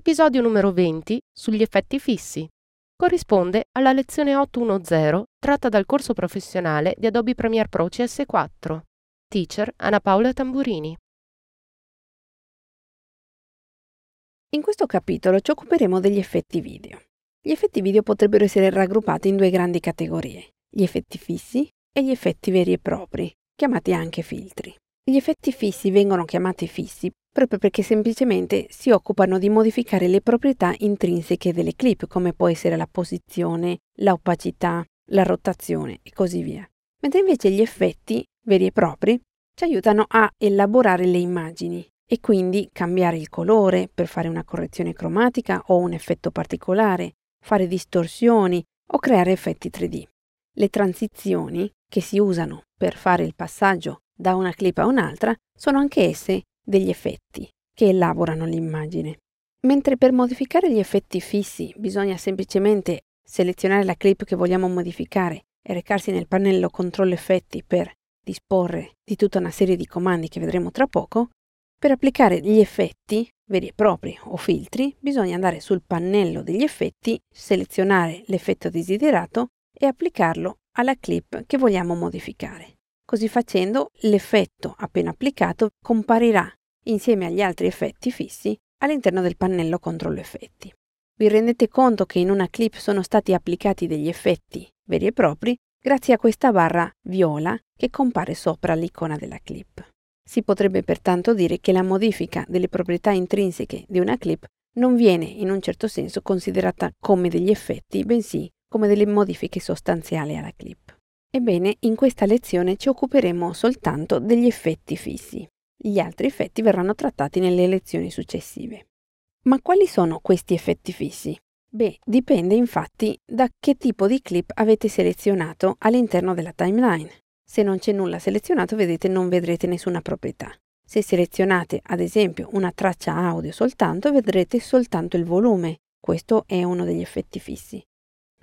Episodio numero 20 sugli effetti fissi. Corrisponde alla lezione 810 tratta dal corso professionale di Adobe Premiere Pro CS4. Teacher Anna Paola Tamburini. In questo capitolo ci occuperemo degli effetti video. Gli effetti video potrebbero essere raggruppati in due grandi categorie, gli effetti fissi e gli effetti veri e propri, chiamati anche filtri. Gli effetti fissi vengono chiamati fissi proprio perché semplicemente si occupano di modificare le proprietà intrinseche delle clip, come può essere la posizione, l'opacità, la rotazione e così via. Mentre invece gli effetti veri e propri ci aiutano a elaborare le immagini e quindi cambiare il colore per fare una correzione cromatica o un effetto particolare, fare distorsioni o creare effetti 3D. Le transizioni che si usano per fare il passaggio da una clip a un'altra sono anche esse degli effetti che elaborano l'immagine. Mentre per modificare gli effetti fissi bisogna semplicemente selezionare la clip che vogliamo modificare e recarsi nel pannello Controllo Effetti per disporre di tutta una serie di comandi che vedremo tra poco, per applicare gli effetti veri e propri o filtri bisogna andare sul pannello degli effetti, selezionare l'effetto desiderato e applicarlo alla clip che vogliamo modificare. Così facendo l'effetto appena applicato comparirà insieme agli altri effetti fissi all'interno del pannello controllo effetti. Vi rendete conto che in una clip sono stati applicati degli effetti veri e propri grazie a questa barra viola che compare sopra l'icona della clip. Si potrebbe pertanto dire che la modifica delle proprietà intrinseche di una clip non viene in un certo senso considerata come degli effetti, bensì come delle modifiche sostanziali alla clip. Ebbene, in questa lezione ci occuperemo soltanto degli effetti fissi. Gli altri effetti verranno trattati nelle lezioni successive. Ma quali sono questi effetti fissi? Beh, dipende infatti da che tipo di clip avete selezionato all'interno della timeline. Se non c'è nulla selezionato, vedete, non vedrete nessuna proprietà. Se selezionate, ad esempio, una traccia audio soltanto, vedrete soltanto il volume. Questo è uno degli effetti fissi.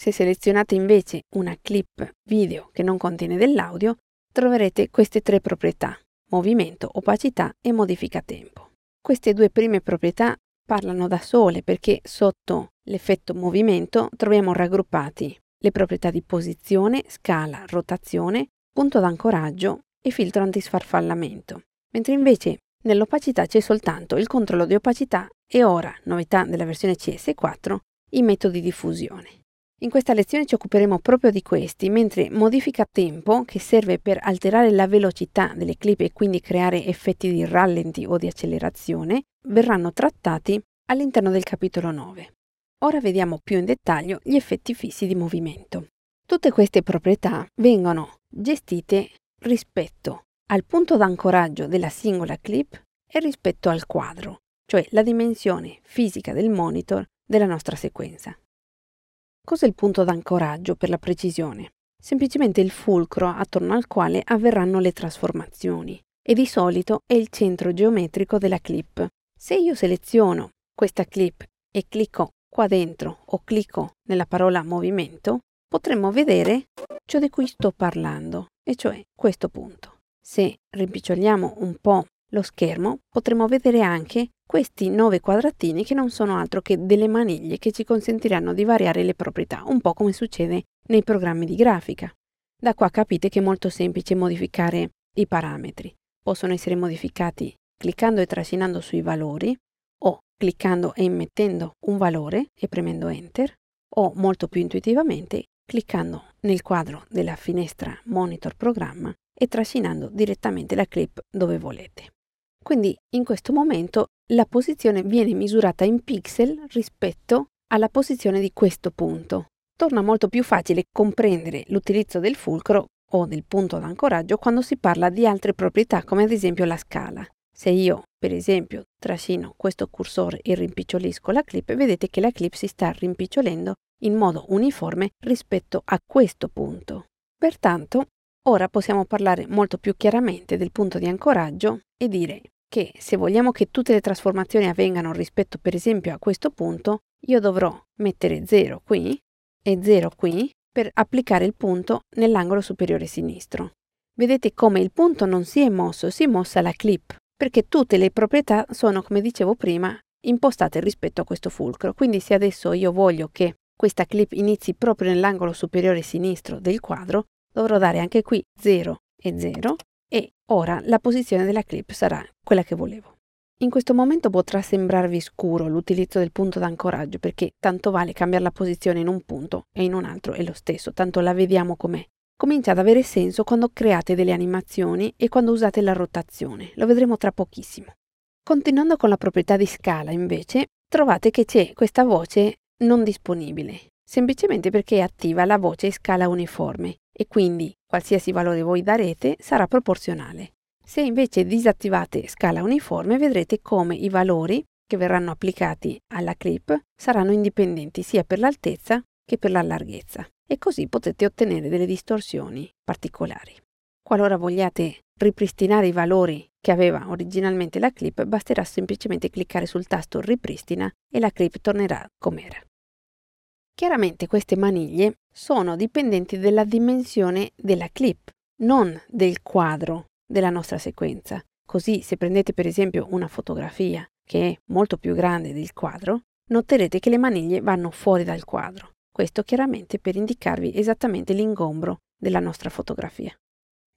Se selezionate invece una clip video che non contiene dell'audio, troverete queste tre proprietà movimento, opacità e modifica tempo. Queste due prime proprietà parlano da sole perché sotto l'effetto movimento troviamo raggruppati le proprietà di posizione, scala, rotazione, punto d'ancoraggio e filtro antisfarfallamento, mentre invece nell'opacità c'è soltanto il controllo di opacità e ora, novità della versione CS4, i metodi di fusione. In questa lezione ci occuperemo proprio di questi, mentre modifica tempo, che serve per alterare la velocità delle clip e quindi creare effetti di rallenti o di accelerazione, verranno trattati all'interno del capitolo 9. Ora vediamo più in dettaglio gli effetti fissi di movimento. Tutte queste proprietà vengono gestite rispetto al punto d'ancoraggio della singola clip e rispetto al quadro, cioè la dimensione fisica del monitor della nostra sequenza. Cos'è il punto d'ancoraggio per la precisione? Semplicemente il fulcro attorno al quale avverranno le trasformazioni e di solito è il centro geometrico della clip. Se io seleziono questa clip e clicco qua dentro o clicco nella parola movimento, potremmo vedere ciò di cui sto parlando, e cioè questo punto. Se rimpiccioliamo un po' lo schermo, potremo vedere anche questi nove quadratini che non sono altro che delle maniglie che ci consentiranno di variare le proprietà, un po' come succede nei programmi di grafica. Da qua capite che è molto semplice modificare i parametri. Possono essere modificati cliccando e trascinando sui valori o cliccando e immettendo un valore e premendo Enter o molto più intuitivamente cliccando nel quadro della finestra Monitor Programma e trascinando direttamente la clip dove volete. Quindi in questo momento la posizione viene misurata in pixel rispetto alla posizione di questo punto. Torna molto più facile comprendere l'utilizzo del fulcro o del punto d'ancoraggio quando si parla di altre proprietà come ad esempio la scala. Se io, per esempio, trascino questo cursore e rimpicciolisco la clip, vedete che la clip si sta rimpicciolendo in modo uniforme rispetto a questo punto. Pertanto, ora possiamo parlare molto più chiaramente del punto di ancoraggio e dire che se vogliamo che tutte le trasformazioni avvengano rispetto per esempio a questo punto, io dovrò mettere 0 qui e 0 qui per applicare il punto nell'angolo superiore sinistro. Vedete come il punto non si è mosso, si è mossa la clip, perché tutte le proprietà sono, come dicevo prima, impostate rispetto a questo fulcro. Quindi se adesso io voglio che questa clip inizi proprio nell'angolo superiore sinistro del quadro, dovrò dare anche qui 0 e 0 e ora la posizione della clip sarà quella che volevo. In questo momento potrà sembrarvi scuro l'utilizzo del punto d'ancoraggio perché tanto vale cambiare la posizione in un punto e in un altro è lo stesso, tanto la vediamo com'è. Comincia ad avere senso quando create delle animazioni e quando usate la rotazione, lo vedremo tra pochissimo. Continuando con la proprietà di scala invece, trovate che c'è questa voce non disponibile, semplicemente perché è attiva la voce scala uniforme e quindi qualsiasi valore voi darete sarà proporzionale. Se invece disattivate scala uniforme vedrete come i valori che verranno applicati alla clip saranno indipendenti sia per l'altezza che per la larghezza e così potete ottenere delle distorsioni particolari. Qualora vogliate ripristinare i valori che aveva originalmente la clip, basterà semplicemente cliccare sul tasto ripristina e la clip tornerà com'era. Chiaramente queste maniglie sono dipendenti dalla dimensione della clip, non del quadro della nostra sequenza. Così se prendete per esempio una fotografia che è molto più grande del quadro, noterete che le maniglie vanno fuori dal quadro. Questo chiaramente per indicarvi esattamente l'ingombro della nostra fotografia.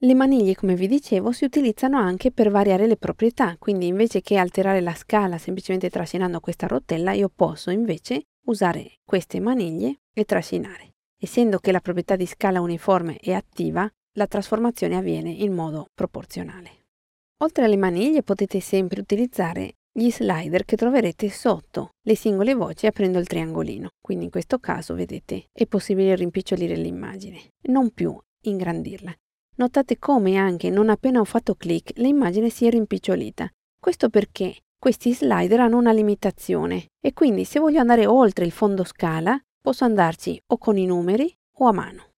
Le maniglie, come vi dicevo, si utilizzano anche per variare le proprietà, quindi invece che alterare la scala semplicemente trascinando questa rotella, io posso invece usare queste maniglie e trascinare. Essendo che la proprietà di scala uniforme è attiva, la trasformazione avviene in modo proporzionale. Oltre alle maniglie potete sempre utilizzare gli slider che troverete sotto le singole voci aprendo il triangolino. Quindi in questo caso, vedete, è possibile rimpicciolire l'immagine, non più ingrandirla. Notate come anche non appena ho fatto clic l'immagine si è rimpicciolita. Questo perché questi slider hanno una limitazione e quindi se voglio andare oltre il fondo scala posso andarci o con i numeri o a mano.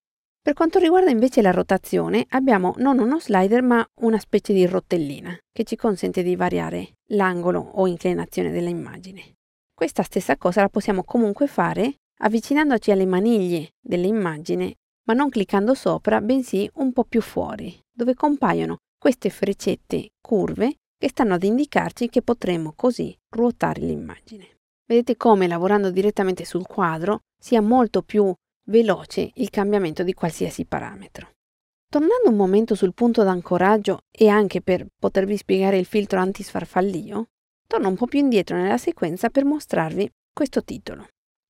Per quanto riguarda invece la rotazione, abbiamo non uno slider ma una specie di rotellina che ci consente di variare l'angolo o inclinazione dell'immagine. Questa stessa cosa la possiamo comunque fare avvicinandoci alle maniglie dell'immagine, ma non cliccando sopra, bensì un po' più fuori, dove compaiono queste freccette curve che stanno ad indicarci che potremo così ruotare l'immagine. Vedete come lavorando direttamente sul quadro sia molto più veloce il cambiamento di qualsiasi parametro. Tornando un momento sul punto d'ancoraggio e anche per potervi spiegare il filtro antisfarfallio, torno un po' più indietro nella sequenza per mostrarvi questo titolo.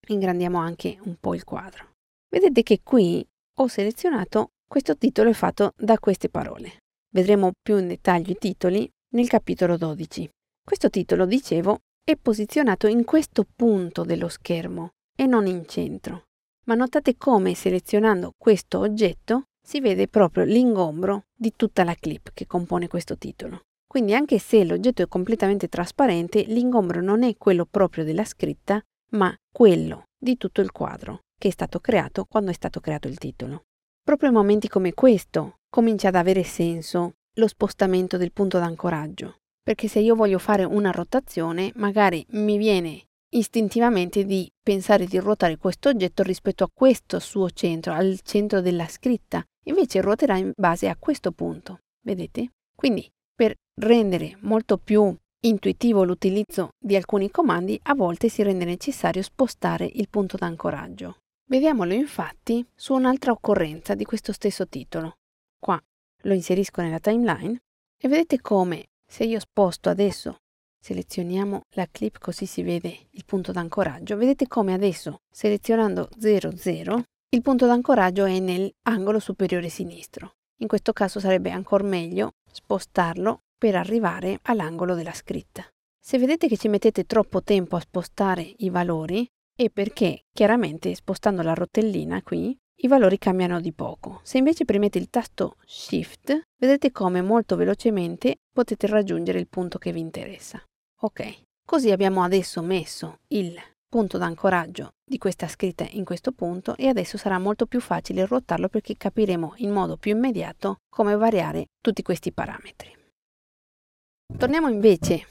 Ingrandiamo anche un po' il quadro. Vedete che qui ho selezionato questo titolo è fatto da queste parole. Vedremo più in dettaglio i titoli nel capitolo 12. Questo titolo, dicevo, è posizionato in questo punto dello schermo e non in centro ma notate come selezionando questo oggetto si vede proprio l'ingombro di tutta la clip che compone questo titolo. Quindi anche se l'oggetto è completamente trasparente, l'ingombro non è quello proprio della scritta, ma quello di tutto il quadro che è stato creato quando è stato creato il titolo. Proprio in momenti come questo comincia ad avere senso lo spostamento del punto d'ancoraggio, perché se io voglio fare una rotazione, magari mi viene istintivamente di pensare di ruotare questo oggetto rispetto a questo suo centro, al centro della scritta, invece ruoterà in base a questo punto, vedete? Quindi per rendere molto più intuitivo l'utilizzo di alcuni comandi, a volte si rende necessario spostare il punto d'ancoraggio. Vediamolo infatti su un'altra occorrenza di questo stesso titolo. Qua lo inserisco nella timeline e vedete come se io sposto adesso Selezioniamo la clip così si vede il punto d'ancoraggio. Vedete come adesso selezionando 00 il punto d'ancoraggio è nell'angolo superiore sinistro. In questo caso sarebbe ancora meglio spostarlo per arrivare all'angolo della scritta. Se vedete che ci mettete troppo tempo a spostare i valori è perché chiaramente spostando la rotellina qui i valori cambiano di poco. Se invece premete il tasto Shift, vedrete come molto velocemente potete raggiungere il punto che vi interessa. Ok, così abbiamo adesso messo il punto d'ancoraggio di questa scritta in questo punto e adesso sarà molto più facile ruotarlo perché capiremo in modo più immediato come variare tutti questi parametri. Torniamo invece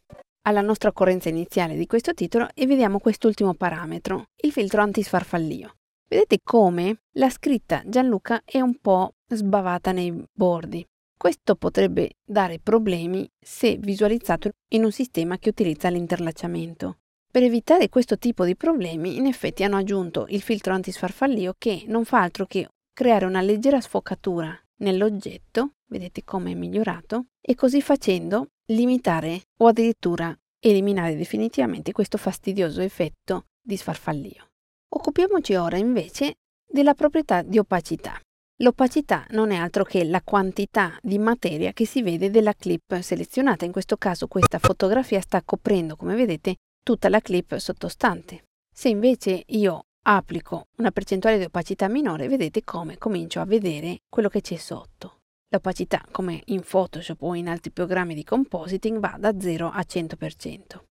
alla nostra occorrenza iniziale di questo titolo e vediamo quest'ultimo parametro, il filtro antisfarfallio. Vedete come la scritta Gianluca è un po' sbavata nei bordi. Questo potrebbe dare problemi se visualizzato in un sistema che utilizza l'interlacciamento. Per evitare questo tipo di problemi, in effetti hanno aggiunto il filtro antisfarfallio che non fa altro che creare una leggera sfocatura nell'oggetto, vedete come è migliorato, e così facendo limitare o addirittura eliminare definitivamente questo fastidioso effetto di sfarfallio. Occupiamoci ora invece della proprietà di opacità. L'opacità non è altro che la quantità di materia che si vede della clip selezionata. In questo caso questa fotografia sta coprendo, come vedete, tutta la clip sottostante. Se invece io applico una percentuale di opacità minore, vedete come comincio a vedere quello che c'è sotto. L'opacità, come in Photoshop o in altri programmi di compositing, va da 0 a 100%.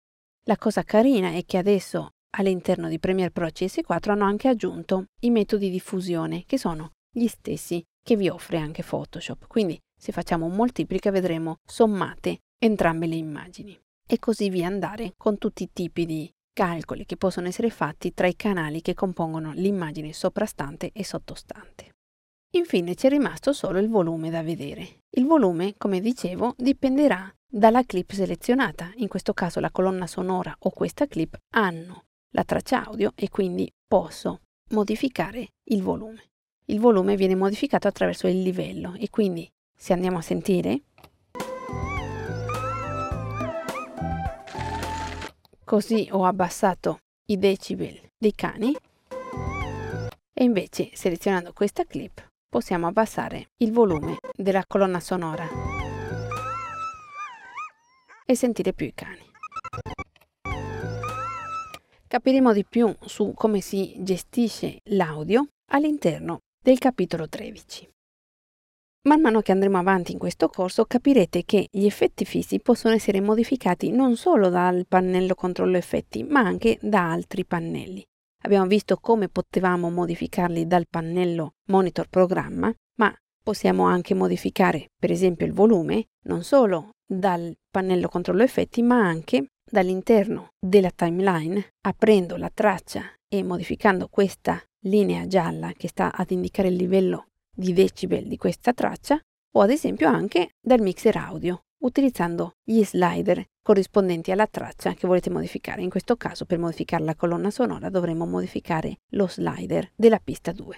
La cosa carina è che adesso all'interno di Premiere Pro CS4 hanno anche aggiunto i metodi di fusione, che sono gli stessi che vi offre anche Photoshop. Quindi se facciamo un moltiplica vedremo sommate entrambe le immagini. E così via andare con tutti i tipi di calcoli che possono essere fatti tra i canali che compongono l'immagine soprastante e sottostante. Infine c'è rimasto solo il volume da vedere. Il volume, come dicevo, dipenderà dalla clip selezionata, in questo caso la colonna sonora o questa clip hanno la traccia audio e quindi posso modificare il volume. Il volume viene modificato attraverso il livello e quindi se andiamo a sentire così ho abbassato i decibel dei cani e invece selezionando questa clip possiamo abbassare il volume della colonna sonora e sentire più i cani capiremo di più su come si gestisce l'audio all'interno del capitolo 13. Man mano che andremo avanti in questo corso capirete che gli effetti fissi possono essere modificati non solo dal pannello controllo effetti, ma anche da altri pannelli. Abbiamo visto come potevamo modificarli dal pannello monitor programma, ma possiamo anche modificare per esempio il volume non solo dal pannello controllo effetti, ma anche dall'interno della timeline, aprendo la traccia e modificando questa linea gialla che sta ad indicare il livello di decibel di questa traccia, o ad esempio anche dal mixer audio, utilizzando gli slider corrispondenti alla traccia che volete modificare. In questo caso, per modificare la colonna sonora, dovremo modificare lo slider della pista 2.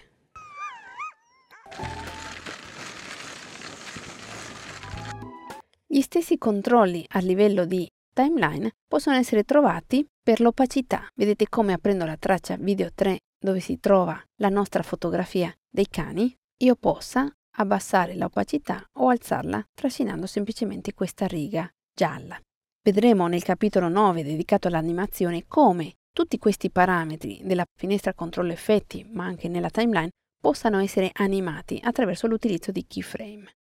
Gli stessi controlli a livello di timeline possono essere trovati per l'opacità. Vedete come aprendo la traccia video 3 dove si trova la nostra fotografia dei cani, io possa abbassare l'opacità o alzarla trascinando semplicemente questa riga gialla. Vedremo nel capitolo 9 dedicato all'animazione come tutti questi parametri della finestra controllo effetti, ma anche nella timeline, possano essere animati attraverso l'utilizzo di keyframe.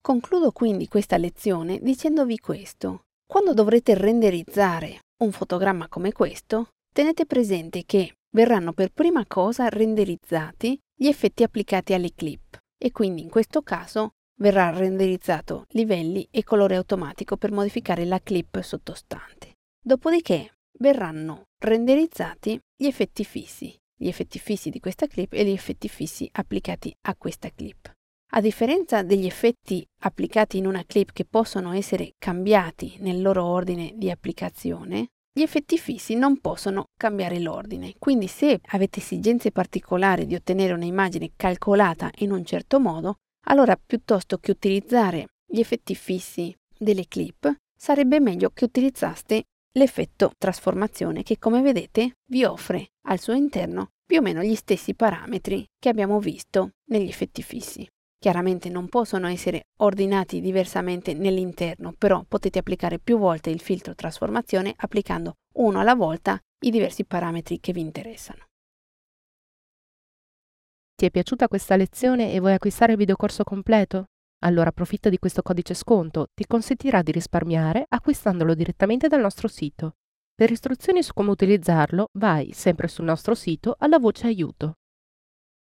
Concludo quindi questa lezione dicendovi questo. Quando dovrete renderizzare un fotogramma come questo, tenete presente che verranno per prima cosa renderizzati gli effetti applicati alle clip e quindi in questo caso verrà renderizzato livelli e colore automatico per modificare la clip sottostante. Dopodiché verranno renderizzati gli effetti fissi, gli effetti fissi di questa clip e gli effetti fissi applicati a questa clip. A differenza degli effetti applicati in una clip che possono essere cambiati nel loro ordine di applicazione, gli effetti fissi non possono cambiare l'ordine, quindi se avete esigenze particolari di ottenere un'immagine calcolata in un certo modo, allora piuttosto che utilizzare gli effetti fissi delle clip, sarebbe meglio che utilizzaste l'effetto trasformazione che come vedete vi offre al suo interno più o meno gli stessi parametri che abbiamo visto negli effetti fissi. Chiaramente non possono essere ordinati diversamente nell'interno, però potete applicare più volte il filtro trasformazione applicando uno alla volta i diversi parametri che vi interessano. Ti è piaciuta questa lezione e vuoi acquistare il videocorso completo? Allora approfitta di questo codice sconto, ti consentirà di risparmiare acquistandolo direttamente dal nostro sito. Per istruzioni su come utilizzarlo, vai sempre sul nostro sito alla voce aiuto.